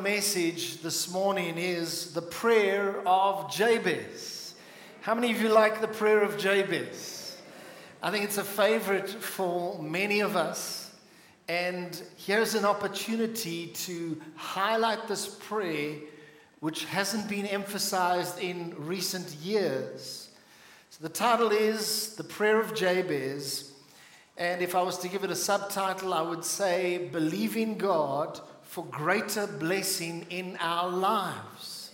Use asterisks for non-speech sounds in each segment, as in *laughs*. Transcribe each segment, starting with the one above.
message this morning is the prayer of Jabez. How many of you like the prayer of Jabez? I think it's a favorite for many of us. And here's an opportunity to highlight this prayer, which hasn't been emphasized in recent years. So the title is The Prayer of Jabez. And if I was to give it a subtitle, I would say Believing God for greater blessing in our lives.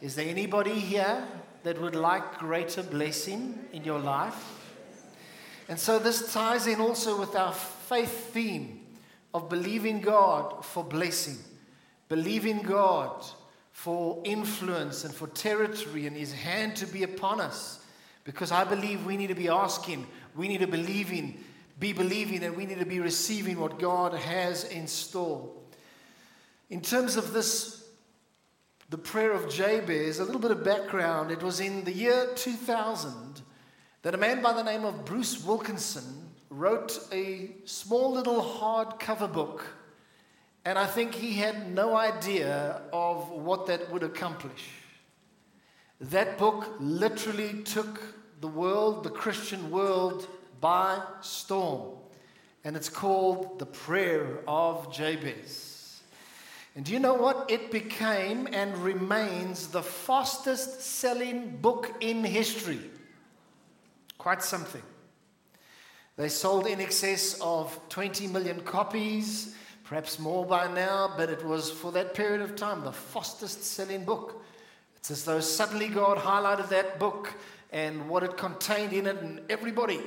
Is there anybody here that would like greater blessing in your life? And so this ties in also with our faith theme of believing God for blessing, believing God for influence and for territory and His hand to be upon us. Because I believe we need to be asking, we need to believe in, be believing, and we need to be receiving what God has in store. In terms of this, the prayer of Jabez, a little bit of background. It was in the year 2000 that a man by the name of Bruce Wilkinson wrote a small little hardcover book. And I think he had no idea of what that would accomplish. That book literally took the world, the Christian world, by storm. And it's called The Prayer of Jabez. And do you know what? It became and remains the fastest selling book in history. Quite something. They sold in excess of 20 million copies, perhaps more by now, but it was for that period of time the fastest selling book. It's as though suddenly God highlighted that book and what it contained in it, and everybody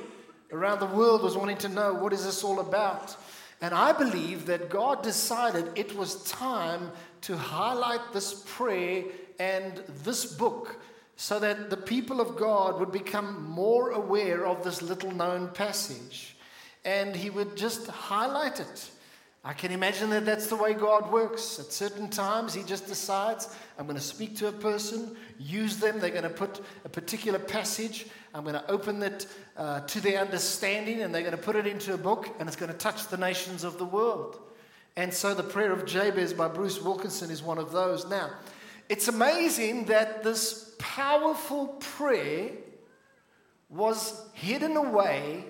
around the world was wanting to know what is this all about. And I believe that God decided it was time to highlight this prayer and this book so that the people of God would become more aware of this little known passage. And He would just highlight it. I can imagine that that's the way God works. At certain times, He just decides, I'm going to speak to a person, use them, they're going to put a particular passage, I'm going to open it uh, to their understanding, and they're going to put it into a book, and it's going to touch the nations of the world. And so, the prayer of Jabez by Bruce Wilkinson is one of those. Now, it's amazing that this powerful prayer was hidden away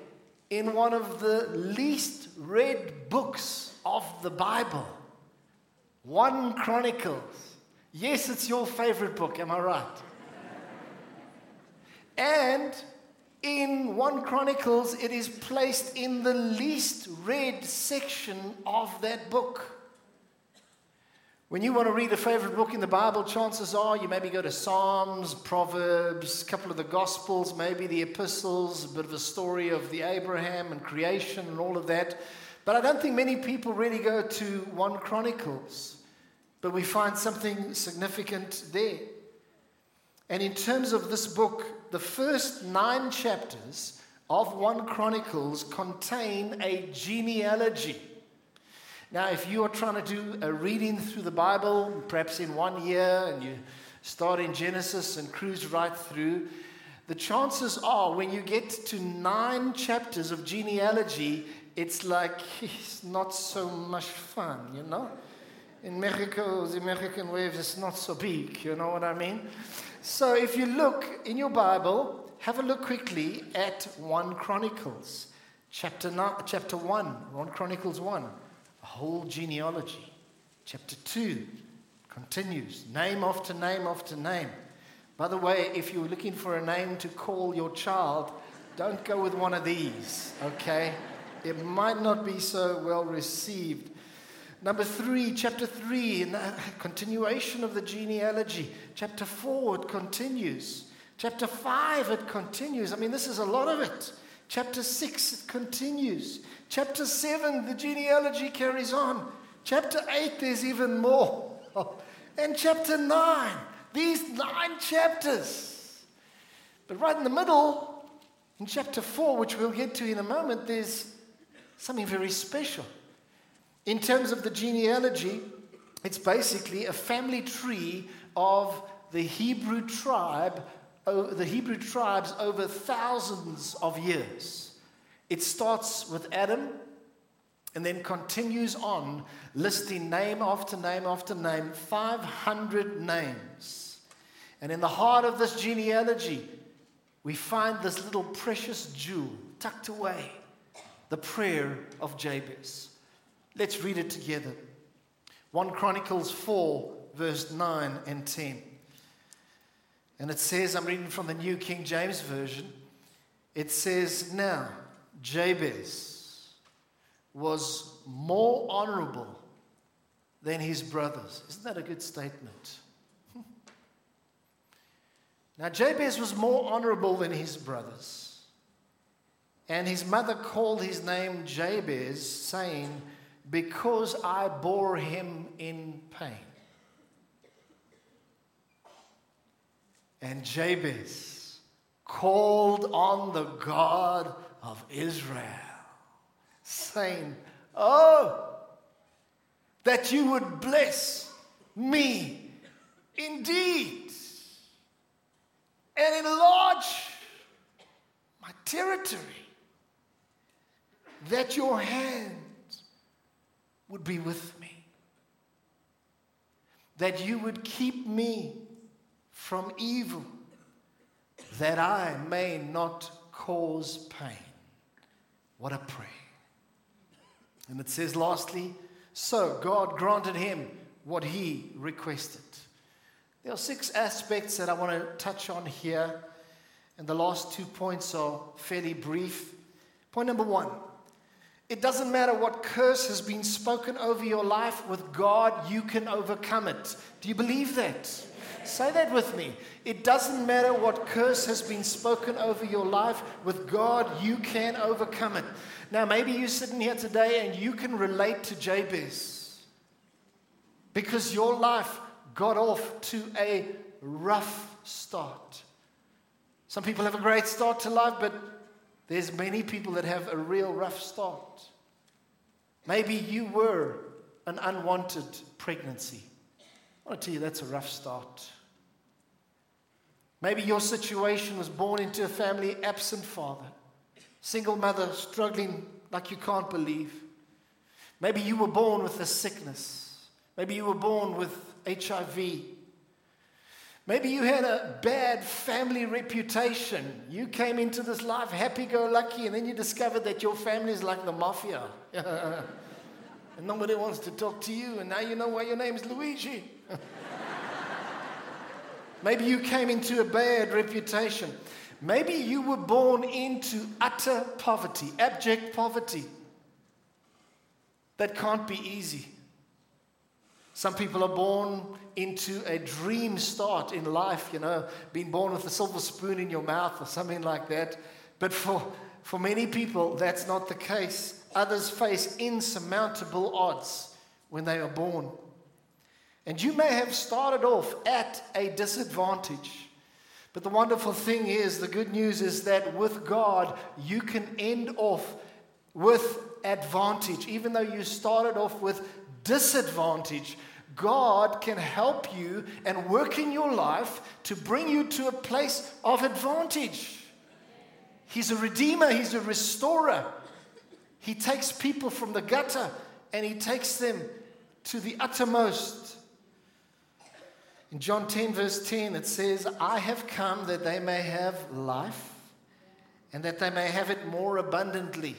in one of the least read books of the Bible. 1 Chronicles. Yes, it's your favorite book, am I right? And in 1 Chronicles, it is placed in the least read section of that book. When you want to read a favorite book in the Bible, chances are you maybe go to Psalms, Proverbs, a couple of the Gospels, maybe the epistles, a bit of a story of the Abraham and creation and all of that. But I don't think many people really go to 1 Chronicles, but we find something significant there. And in terms of this book, the first nine chapters of 1 Chronicles contain a genealogy. Now, if you are trying to do a reading through the Bible, perhaps in one year, and you start in Genesis and cruise right through, the chances are when you get to nine chapters of genealogy, it's like *laughs* it's not so much fun, you know? In Mexico, the American wave is not so big, you know what I mean? So if you look in your Bible, have a look quickly at 1 Chronicles, chapter, chapter 1, 1 Chronicles 1, a whole genealogy. Chapter 2 continues, name after name after name. By the way, if you're looking for a name to call your child, don't go with one of these, okay? it might not be so well received. Number three, chapter three, in the continuation of the genealogy. Chapter four, it continues. Chapter five, it continues. I mean, this is a lot of it. Chapter six, it continues. Chapter seven, the genealogy carries on. Chapter eight, there's even more. *laughs* And chapter nine, these nine chapters. But right in the middle, in chapter four, which we'll get to in a moment, there's something very special. In terms of the genealogy, it's basically a family tree of the Hebrew tribe, the Hebrew tribes over thousands of years. It starts with Adam, and then continues on listing name after name after name, 500 names. And in the heart of this genealogy, we find this little precious jewel tucked away the prayer of Jabez. Let's read it together. 1 Chronicles 4, verse 9 and 10. And it says, I'm reading from the New King James Version. It says, Now, Jabez was more honorable than his brothers. Isn't that a good statement? *laughs* now, Jabez was more honorable than his brothers. And his mother called his name Jabez, saying, Because I bore him in pain. And Jabez called on the God of Israel, saying, Oh, that you would bless me indeed and enlarge my territory, that your hand would be with me, that you would keep me from evil, that I may not cause pain. What a prayer. And it says, lastly, so God granted him what he requested. There are six aspects that I want to touch on here, and the last two points are fairly brief. Point number one it doesn't matter what curse has been spoken over your life, with God, you can overcome it. Do you believe that? Say that with me. It doesn't matter what curse has been spoken over your life, with God, you can overcome it. Now, maybe you're sitting here today and you can relate to Jabez because your life got off to a rough start. Some people have a great start to life, but there's many people that have a real rough start. Maybe you were an unwanted pregnancy. I want to tell you that's a rough start. Maybe your situation was born into a family absent father, single mother struggling like you can't believe. Maybe you were born with a sickness. Maybe you were born with HIV. Maybe you had a bad family reputation. You came into this life happy go lucky, and then you discovered that your family is like the mafia. *laughs* and nobody wants to talk to you, and now you know why your name is Luigi. *laughs* Maybe you came into a bad reputation. Maybe you were born into utter poverty, abject poverty. That can't be easy. Some people are born into a dream start in life, you know, being born with a silver spoon in your mouth or something like that. But for, for many people, that's not the case. Others face insurmountable odds when they are born. And you may have started off at a disadvantage. But the wonderful thing is, the good news is that with God, you can end off with advantage. Even though you started off with disadvantage, God can help you and work in your life to bring you to a place of advantage. He's a redeemer, He's a restorer. He takes people from the gutter and He takes them to the uttermost. In John 10, verse 10, it says, I have come that they may have life and that they may have it more abundantly.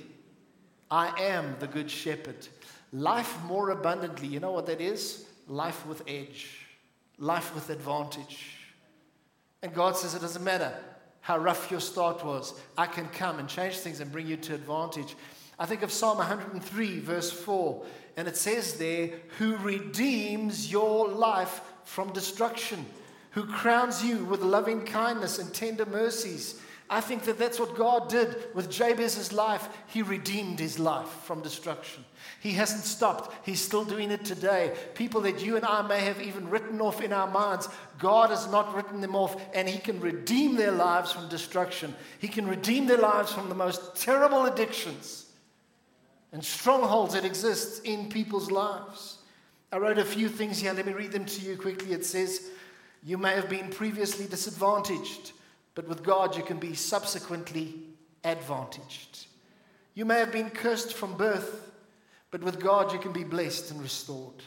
I am the good shepherd. Life more abundantly. You know what that is? Life with edge, life with advantage. And God says it doesn't matter how rough your start was, I can come and change things and bring you to advantage. I think of Psalm 103, verse 4, and it says there, Who redeems your life from destruction, who crowns you with loving kindness and tender mercies. I think that that's what God did with Jabez's life. He redeemed his life from destruction. He hasn't stopped. He's still doing it today. People that you and I may have even written off in our minds, God has not written them off, and He can redeem their lives from destruction. He can redeem their lives from the most terrible addictions and strongholds that exist in people's lives. I wrote a few things here. Let me read them to you quickly. It says, You may have been previously disadvantaged, but with God you can be subsequently advantaged. You may have been cursed from birth, but with God, you can be blessed and restored.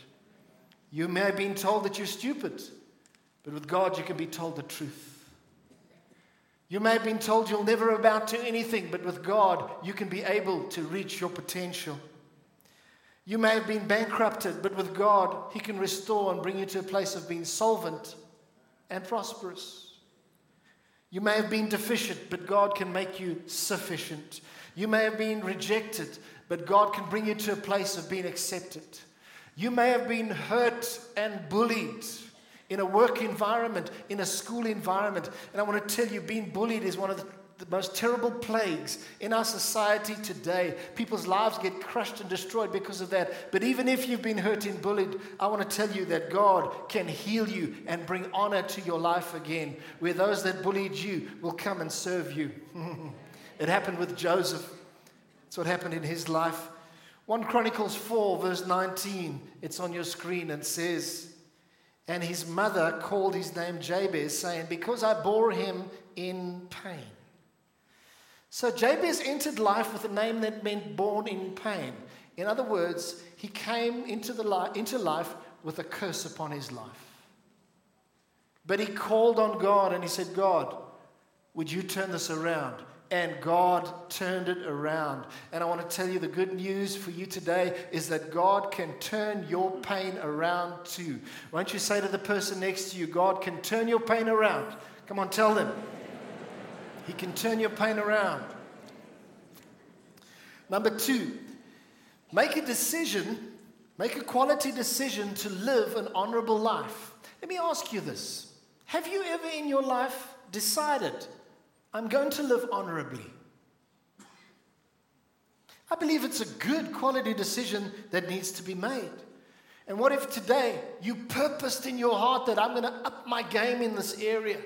You may have been told that you're stupid, but with God, you can be told the truth. You may have been told you'll never amount to anything, but with God, you can be able to reach your potential. You may have been bankrupted, but with God, He can restore and bring you to a place of being solvent and prosperous. You may have been deficient, but God can make you sufficient. You may have been rejected, but God can bring you to a place of being accepted. You may have been hurt and bullied in a work environment, in a school environment. And I want to tell you, being bullied is one of the, the, most terrible plagues in our society today. People's lives get crushed and destroyed because of that. But even if you've been hurt and bullied, I want to tell you that God can heal you and bring honor to your life again, where those that bullied you will come and serve you. *laughs* it happened with Joseph. That's what happened in his life. 1 Chronicles 4, verse 19, it's on your screen and says, And his mother called his name Jabez, saying, Because I bore him in pain. So Jabez entered life with a name that meant born in pain. In other words, he came into, the li- into life with a curse upon his life. But he called on God and he said, God, would you turn this around? and God turned it around. And I want to tell you the good news for you today is that God can turn your pain around too. Won't you say to the person next to you, God can turn your pain around? Come on, tell them. He can turn your pain around. Number two, make a decision, make a quality decision to live an honorable life. Let me ask you this Have you ever in your life decided I'm going to live honorably. I believe it's a good quality decision that needs to be made. And what if today you purposed in your heart that I'm going to up my game in this area?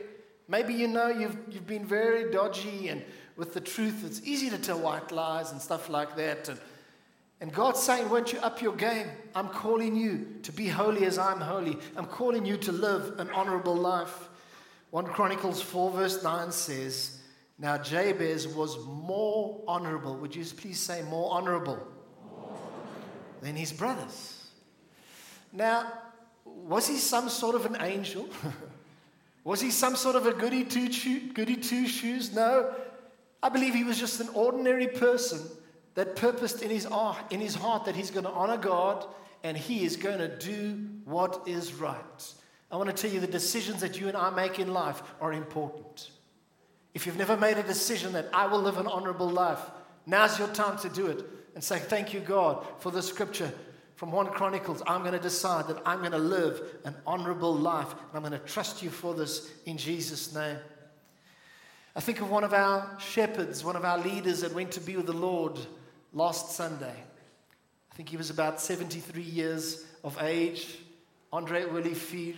Maybe you know you've, you've been very dodgy, and with the truth, it's easy to tell white lies and stuff like that. And, and God's saying, Won't you up your game? I'm calling you to be holy as I'm holy. I'm calling you to live an honorable life. 1 Chronicles 4, verse 9 says, Now Jabez was more honorable. Would you please say more honorable? More. Than his brothers. Now, was he some sort of an angel? *laughs* was he some sort of a goody two, goody two shoes? No. I believe he was just an ordinary person that purposed in his, ah, in his heart that he's going to honor God and he is going to do what is right. I want to tell you the decisions that you and I make in life are important. If you've never made a decision that I will live an honorable life, now's your time to do it and say, Thank you, God, for the scripture from 1 Chronicles. I'm going to decide that I'm going to live an honorable life, and I'm going to trust you for this in Jesus' name. I think of one of our shepherds, one of our leaders that went to be with the Lord last Sunday. I think he was about 73 years of age. Andre Willifir.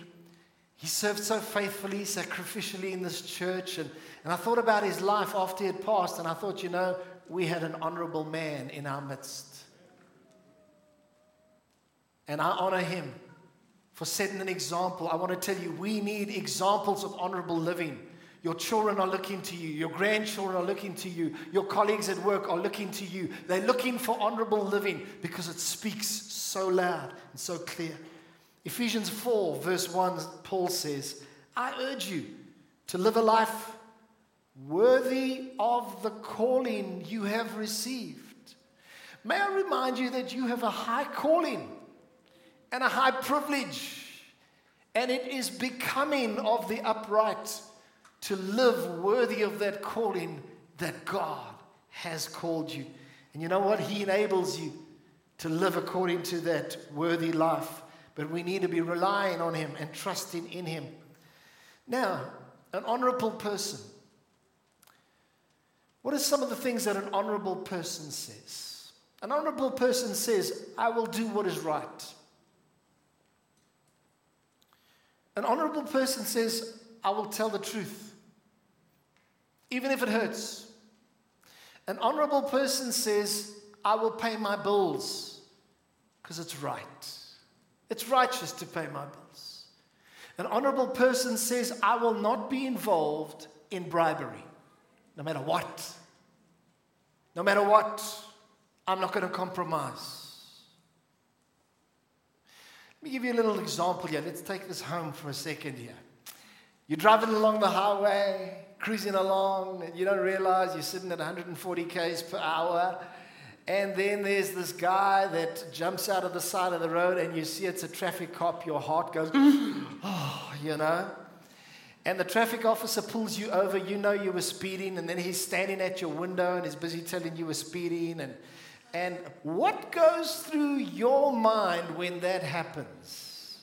He served so faithfully, sacrificially in this church. And, and I thought about his life after he had passed, and I thought, you know, we had an honorable man in our midst. And I honor him for setting an example. I want to tell you, we need examples of honorable living. Your children are looking to you. Your grandchildren are looking to you. Your colleagues at work are looking to you. They're looking for honorable living because it speaks so loud and so clear. Ephesians 4, verse 1, Paul says, I urge you to live a life worthy of the calling you have received. May I remind you that you have a high calling and a high privilege, and it is becoming of the upright to live worthy of that calling that God has called you. And you know what? He enables you to live according to that worthy life but we need to be relying on Him and trusting in Him. Now, an honorable person. What are some of the things that an honorable person says? An honorable person says, I will do what is right. An honorable person says, I will tell the truth, even if it hurts. An honorable person says, I will pay my bills because it's right. It's righteous to pay my bills. An honorable person says, I will not be involved in bribery, no matter what. No matter what, I'm not going to compromise. Let me give you a little example here. Let's take this home for a second here. You're driving along the highway, cruising along, and you don't realize you're sitting at 140 k's per hour. And then there's this guy that jumps out of the side of the road, and you see it's a traffic cop. Your heart goes, *gasps* oh, you know. And the traffic officer pulls you over. You know you were speeding, and then he's standing at your window and he's busy telling you were speeding. And, and what goes through your mind when that happens?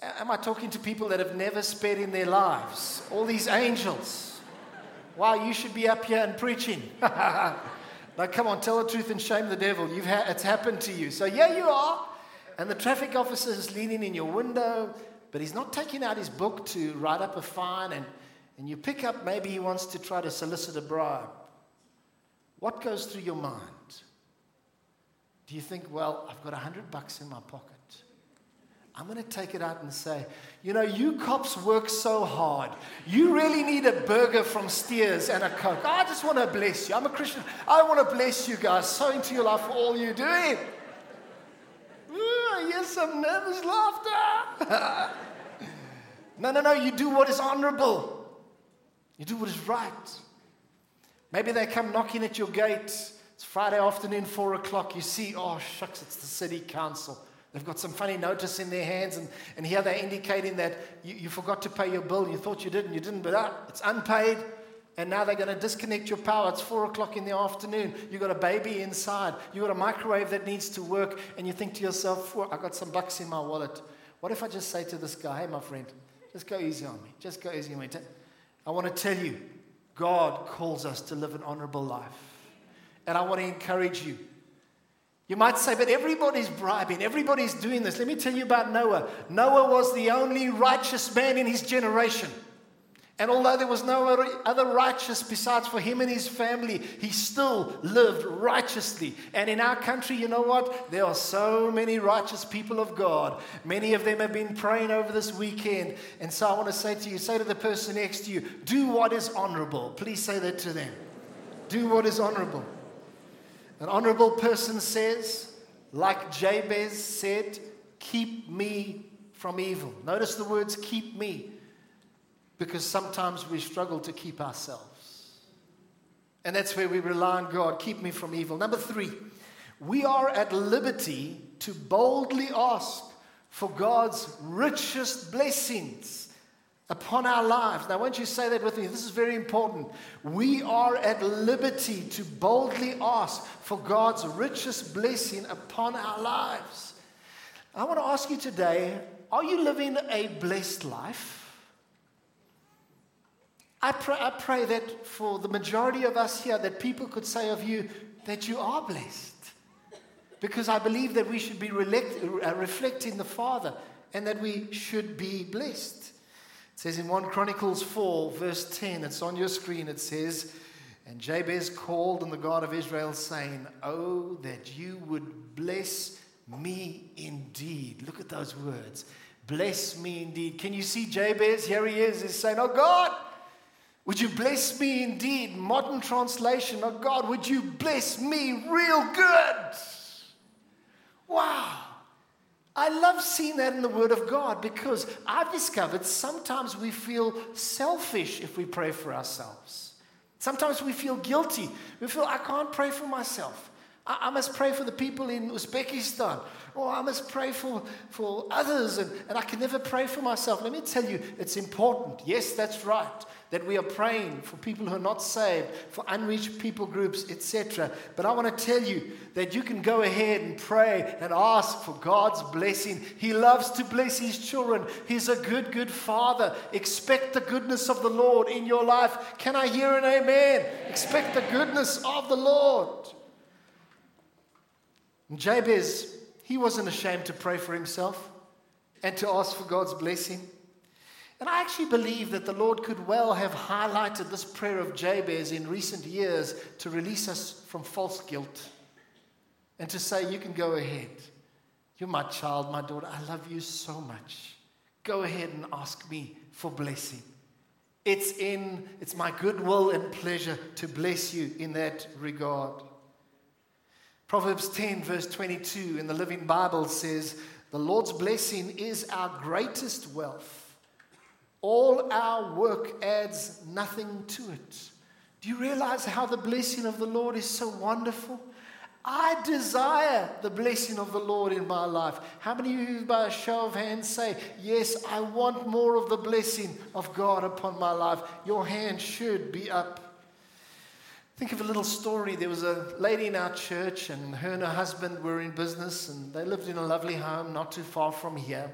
Am I talking to people that have never sped in their lives? All these angels. Wow, you should be up here and preaching. *laughs* now, come on, tell the truth and shame the devil. You've ha- it's happened to you. So, yeah, you are. And the traffic officer is leaning in your window, but he's not taking out his book to write up a fine. And, and you pick up, maybe he wants to try to solicit a bribe. What goes through your mind? Do you think, well, I've got a hundred bucks in my pocket? I'm going to take it out and say, you know, you cops work so hard. You really need a burger from Steers and a Coke. I just want to bless you. I'm a Christian. I want to bless you guys. So into your life for all you're doing. I hear some nervous laughter. *laughs* no, no, no. You do what is honorable, you do what is right. Maybe they come knocking at your gate. It's Friday afternoon, four o'clock. You see, oh, shucks, it's the city council. They've got some funny notice in their hands, and, and here they're indicating that you, you forgot to pay your bill. You thought you did, and you didn't, but ah, it's unpaid. And now they're going to disconnect your power. It's four o'clock in the afternoon. You've got a baby inside. You've got a microwave that needs to work. And you think to yourself, I've got some bucks in my wallet. What if I just say to this guy, hey, my friend, just go easy on me. Just go easy on me. I want to tell you, God calls us to live an honorable life. And I want to encourage you you might say, but everybody's bribing, everybody's doing this. Let me tell you about Noah. Noah was the only righteous man in his generation. And although there was no other righteous besides for him and his family, he still lived righteously. And in our country, you know what? There are so many righteous people of God. Many of them have been praying over this weekend. And so I want to say to you, say to the person next to you, do what is honorable. Please say that to them. Do what is honorable. An honorable person says, like Jabez said, keep me from evil. Notice the words keep me, because sometimes we struggle to keep ourselves. And that's where we rely on God. Keep me from evil. Number three, we are at liberty to boldly ask for God's richest blessings upon our lives. Now, won't you say that with me? This is very important. We are at liberty to boldly ask for God's richest blessing upon our lives. I want to ask you today are you living a blessed life? I pray, I pray that for the majority of us here, that people could say of you that you are blessed. Because I believe that we should be uh, reflecting the Father and that we should be blessed. It says in 1 Chronicles 4, verse 10, it's on your screen, it says, And Jabez called on the God of Israel, saying, Oh, that you would bless me indeed. Look at those words. Bless me indeed. Can you see Jabez? Here he is. He's saying, Oh God, would you bless me indeed? Modern translation, Oh God, would you bless me real good? Wow. I love seeing that in the Word of God because I've discovered sometimes we feel selfish if we pray for ourselves. Sometimes we feel guilty. We feel, I can't pray for myself. I, I must pray for the people in Uzbekistan. Or I must pray for, for others, and, and I can never pray for myself. Let me tell you, it's important. Yes, that's right that we are praying for people who are not saved, for unreached people groups, etc. But I want to tell you that you can go ahead and pray and ask for God's blessing. He loves to bless His children. He's a good, good Father. Expect the goodness of the Lord in your life. Can I hear an amen? Expect the goodness of the Lord. Jabez, he wasn't ashamed to pray for himself and to ask for God's blessing. And I actually believe that the Lord could well have highlighted this prayer of Jabez in recent years to release us from false guilt and to say, You can go ahead. You're my child, my daughter. I love you so much. Go ahead and ask me for blessing. It's in it's my goodwill and pleasure to bless you in that regard. Proverbs 10 verse 22 in the Living Bible says, The Lord's blessing is our greatest wealth. All our work adds nothing to it. Do you realize how the blessing of the Lord is so wonderful? I desire the blessing of the Lord in my life. How many of you, by a show of hands, say, Yes, I want more of the blessing of God upon my life? Your hand should be up. Think of a little story. There was a lady in our church, and her and her husband were in business, and they lived in a lovely home not too far from here.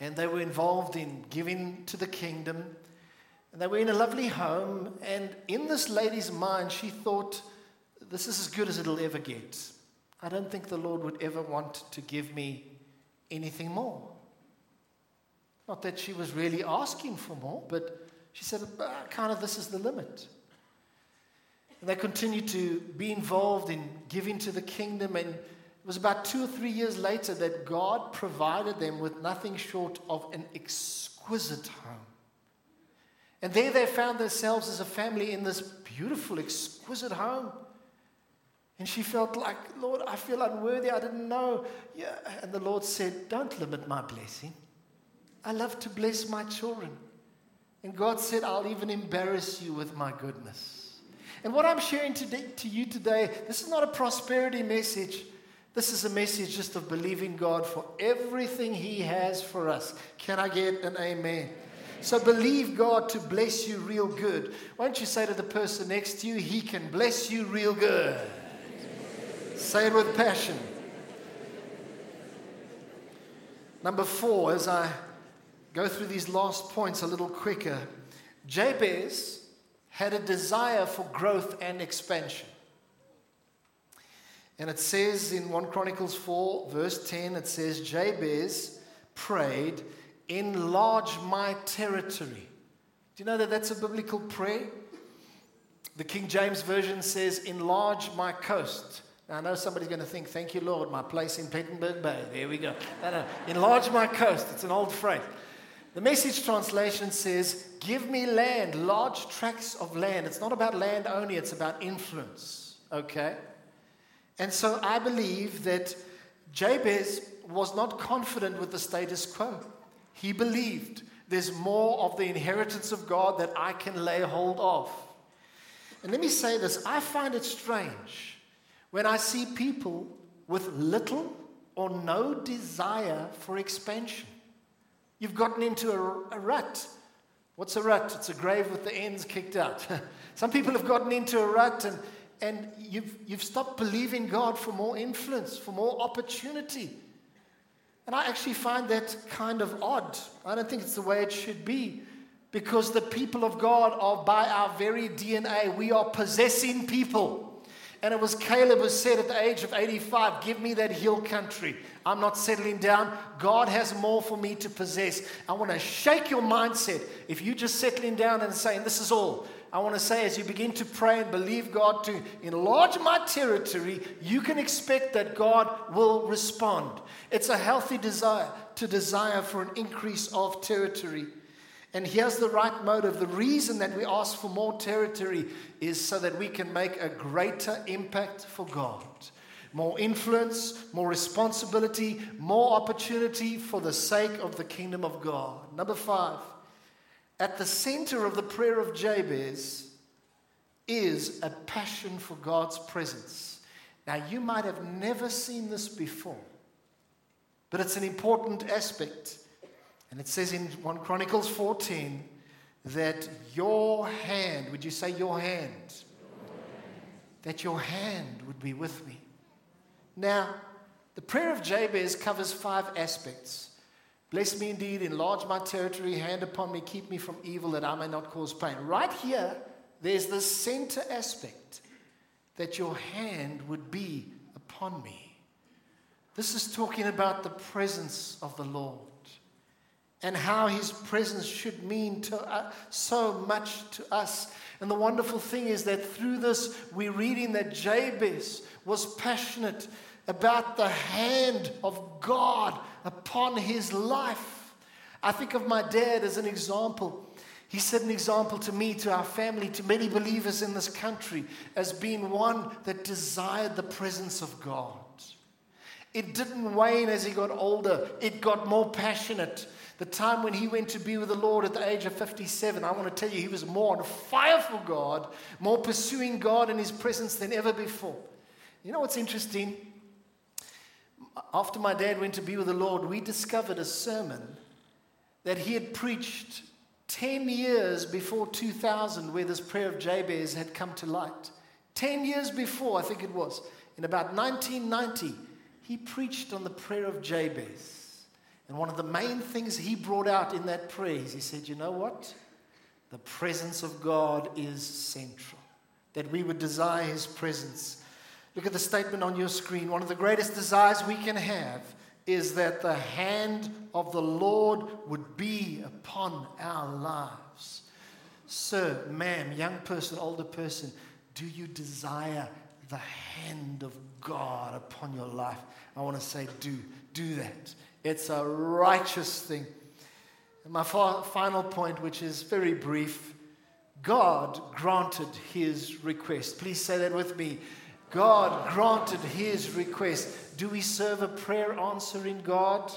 And they were involved in giving to the kingdom. And they were in a lovely home, and in this lady's mind, she thought, this is as good as it'll ever get. I don't think the Lord would ever want to give me anything more. Not that she was really asking for more, but she said, ah, kind of, this is the limit. And they continued to be involved in giving to the kingdom. And it was about two or three years later that God provided them with nothing short of an exquisite home. And there they found themselves as a family in this beautiful, exquisite home. And she felt like, Lord, I feel unworthy. I didn't know. Yeah. And the Lord said, Don't limit my blessing. I love to bless my children. And God said, I'll even embarrass you with my goodness. And what I'm sharing to you today, this is not a prosperity message. This is a message just of believing God for everything He has for us. Can I get an amen? So believe God to bless you real good. Why don't you say to the person next to you, He can bless you real good? Say it with passion. Number four, as I go through these last points a little quicker, Jabez had a desire for growth and expansion. And it says in 1 Chronicles 4, verse 10, it says, Jabez prayed, Enlarge my territory. Do you know that that's a biblical prayer? The King James Version says, Enlarge my coast. Now, I know somebody's going to think, thank you, Lord, my place in Plettenberg Bay. There we go. No, no. Enlarge my coast. It's an old phrase. The message translation says, give me land, large tracts of land. It's not about land only, it's about influence. Okay? And so I believe that Jabez was not confident with the status quo. He believed there's more of the inheritance of God that I can lay hold of. And let me say this I find it strange when I see people with little or no desire for expansion. You've gotten into a, a rut. What's a rut? It's a grave with the ends kicked out. *laughs* Some people have gotten into a rut and, and you've, you've stopped believing God for more influence, for more opportunity. And I actually find that kind of odd. I don't think it's the way it should be because the people of God are by our very DNA, we are possessing people. And it was Caleb who said at the age of 85, Give me that hill country. I'm not settling down. God has more for me to possess. I want to shake your mindset. If you're just settling down and saying, This is all, I want to say as you begin to pray and believe God to enlarge my territory, you can expect that God will respond. It's a healthy desire to desire for an increase of territory. And here's the right motive. The reason that we ask for more territory is so that we can make a greater impact for God. More influence, more responsibility, more opportunity for the sake of the kingdom of God. Number five, at the center of the prayer of Jabez is a passion for God's presence. Now, you might have never seen this before, but it's an important aspect and it says in 1 Chronicles 14 that your hand, would you say your hand? That your hand would be with me. Now, the prayer of Jabez covers five aspects. Bless me indeed, enlarge my territory, hand upon me, keep me from evil that I may not cause pain. Right here, there's the center aspect that your hand would be upon me. This is talking about the presence of the Lord and how his presence should mean to uh, so much to us. And the wonderful thing is that through this, we're reading that Jabez was passionate about the hand of God upon his life. I think of my dad as an example. He set an example to me, to our family, to many believers in this country, as being one that desired the presence of God. It didn't wane as he got older, it got more passionate. The time when he went to be with the Lord at the age of 57, I want to tell you, he was more on fire for God, more pursuing God in his presence than ever before. You know what's interesting? After my dad went to be with the Lord, we discovered a sermon that he had preached 10 years before 2000, where this prayer of Jabez had come to light. 10 years before, I think it was, in about 1990, he preached on the prayer of Jabez. And one of the main things he brought out in that prayer is he said, You know what? The presence of God is central, that we would desire his presence. Look at the statement on your screen. One of the greatest desires we can have is that the hand of the Lord would be upon our lives. Sir, ma'am, young person, older person, do you desire the hand of God upon your life? I want to say, do, do that. It's a righteous thing. And my fa- final point, which is very brief God granted his request. Please say that with me. God granted his request. Do we serve a prayer answering God?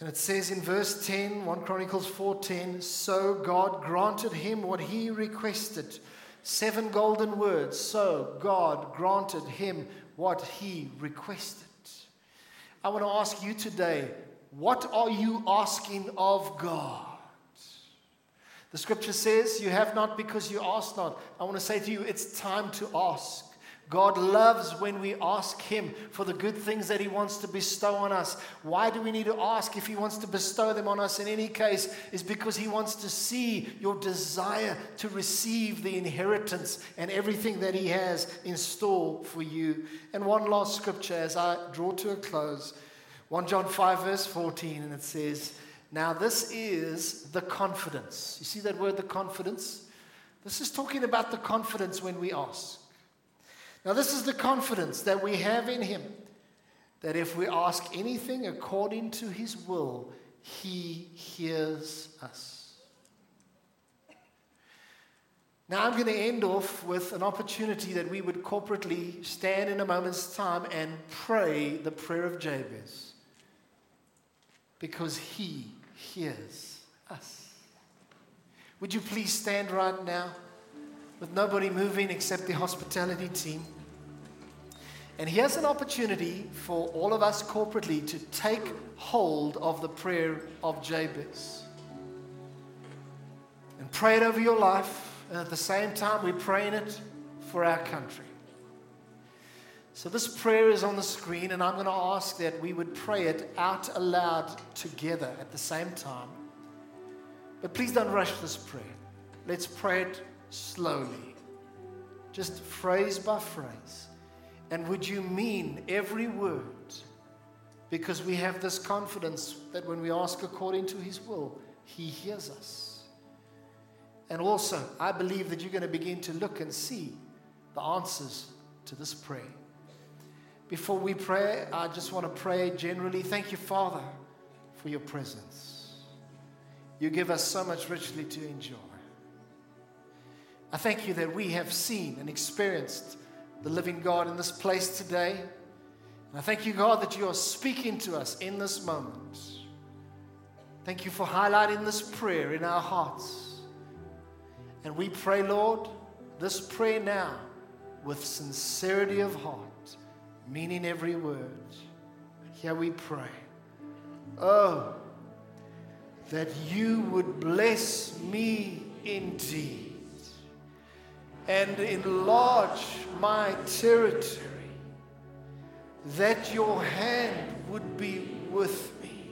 And it says in verse 10, 1 Chronicles 4:10, so God granted him what he requested. Seven golden words. So God granted him what he requested. I want to ask you today, what are you asking of God? The scripture says, You have not because you ask not. I want to say to you, it's time to ask. God loves when we ask Him for the good things that He wants to bestow on us. Why do we need to ask if He wants to bestow them on us in any case? Is because He wants to see your desire to receive the inheritance and everything that He has in store for you. And one last scripture as I draw to a close 1 John 5, verse 14, and it says, Now this is the confidence. You see that word, the confidence? This is talking about the confidence when we ask. Now, this is the confidence that we have in Him that if we ask anything according to His will, He hears us. Now, I'm going to end off with an opportunity that we would corporately stand in a moment's time and pray the prayer of Jabez because He hears us. Would you please stand right now? with nobody moving except the hospitality team. And here's an opportunity for all of us corporately to take hold of the prayer of Jabez and pray it over your life. And at the same time, we're praying it for our country. So, this prayer is on the screen, and I'm going to ask that we would pray it out aloud together at the same time. But please don't rush this prayer. Let's pray it slowly, just phrase by phrase. And would you mean every word? Because we have this confidence that when we ask according to His will, He hears us. And also, I believe that you're going to begin to look and see the answers to this prayer. Before we pray, I just want to pray generally. Thank you, Father, for your presence. You give us so much richly to enjoy. I thank you that we have seen and experienced the living God in this place today. And I thank you, God, that you are speaking to us in this moment. Thank you for highlighting this prayer in our hearts. And we pray, Lord, this prayer now with sincerity of heart, meaning every word. Here we pray. Oh, that you would bless me indeed and enlarge my territory, that your hand would be with me,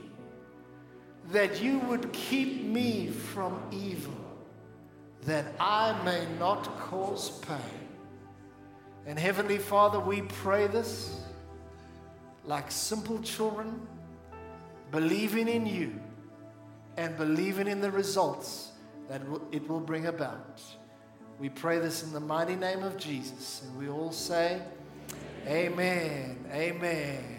that you would keep me from evil, that I may not cause pain. And Heavenly Father, we pray this like simple children, believing in you and believing in the results that it will bring about. We pray this in the mighty name of Jesus. And we all say, Amen. Amen.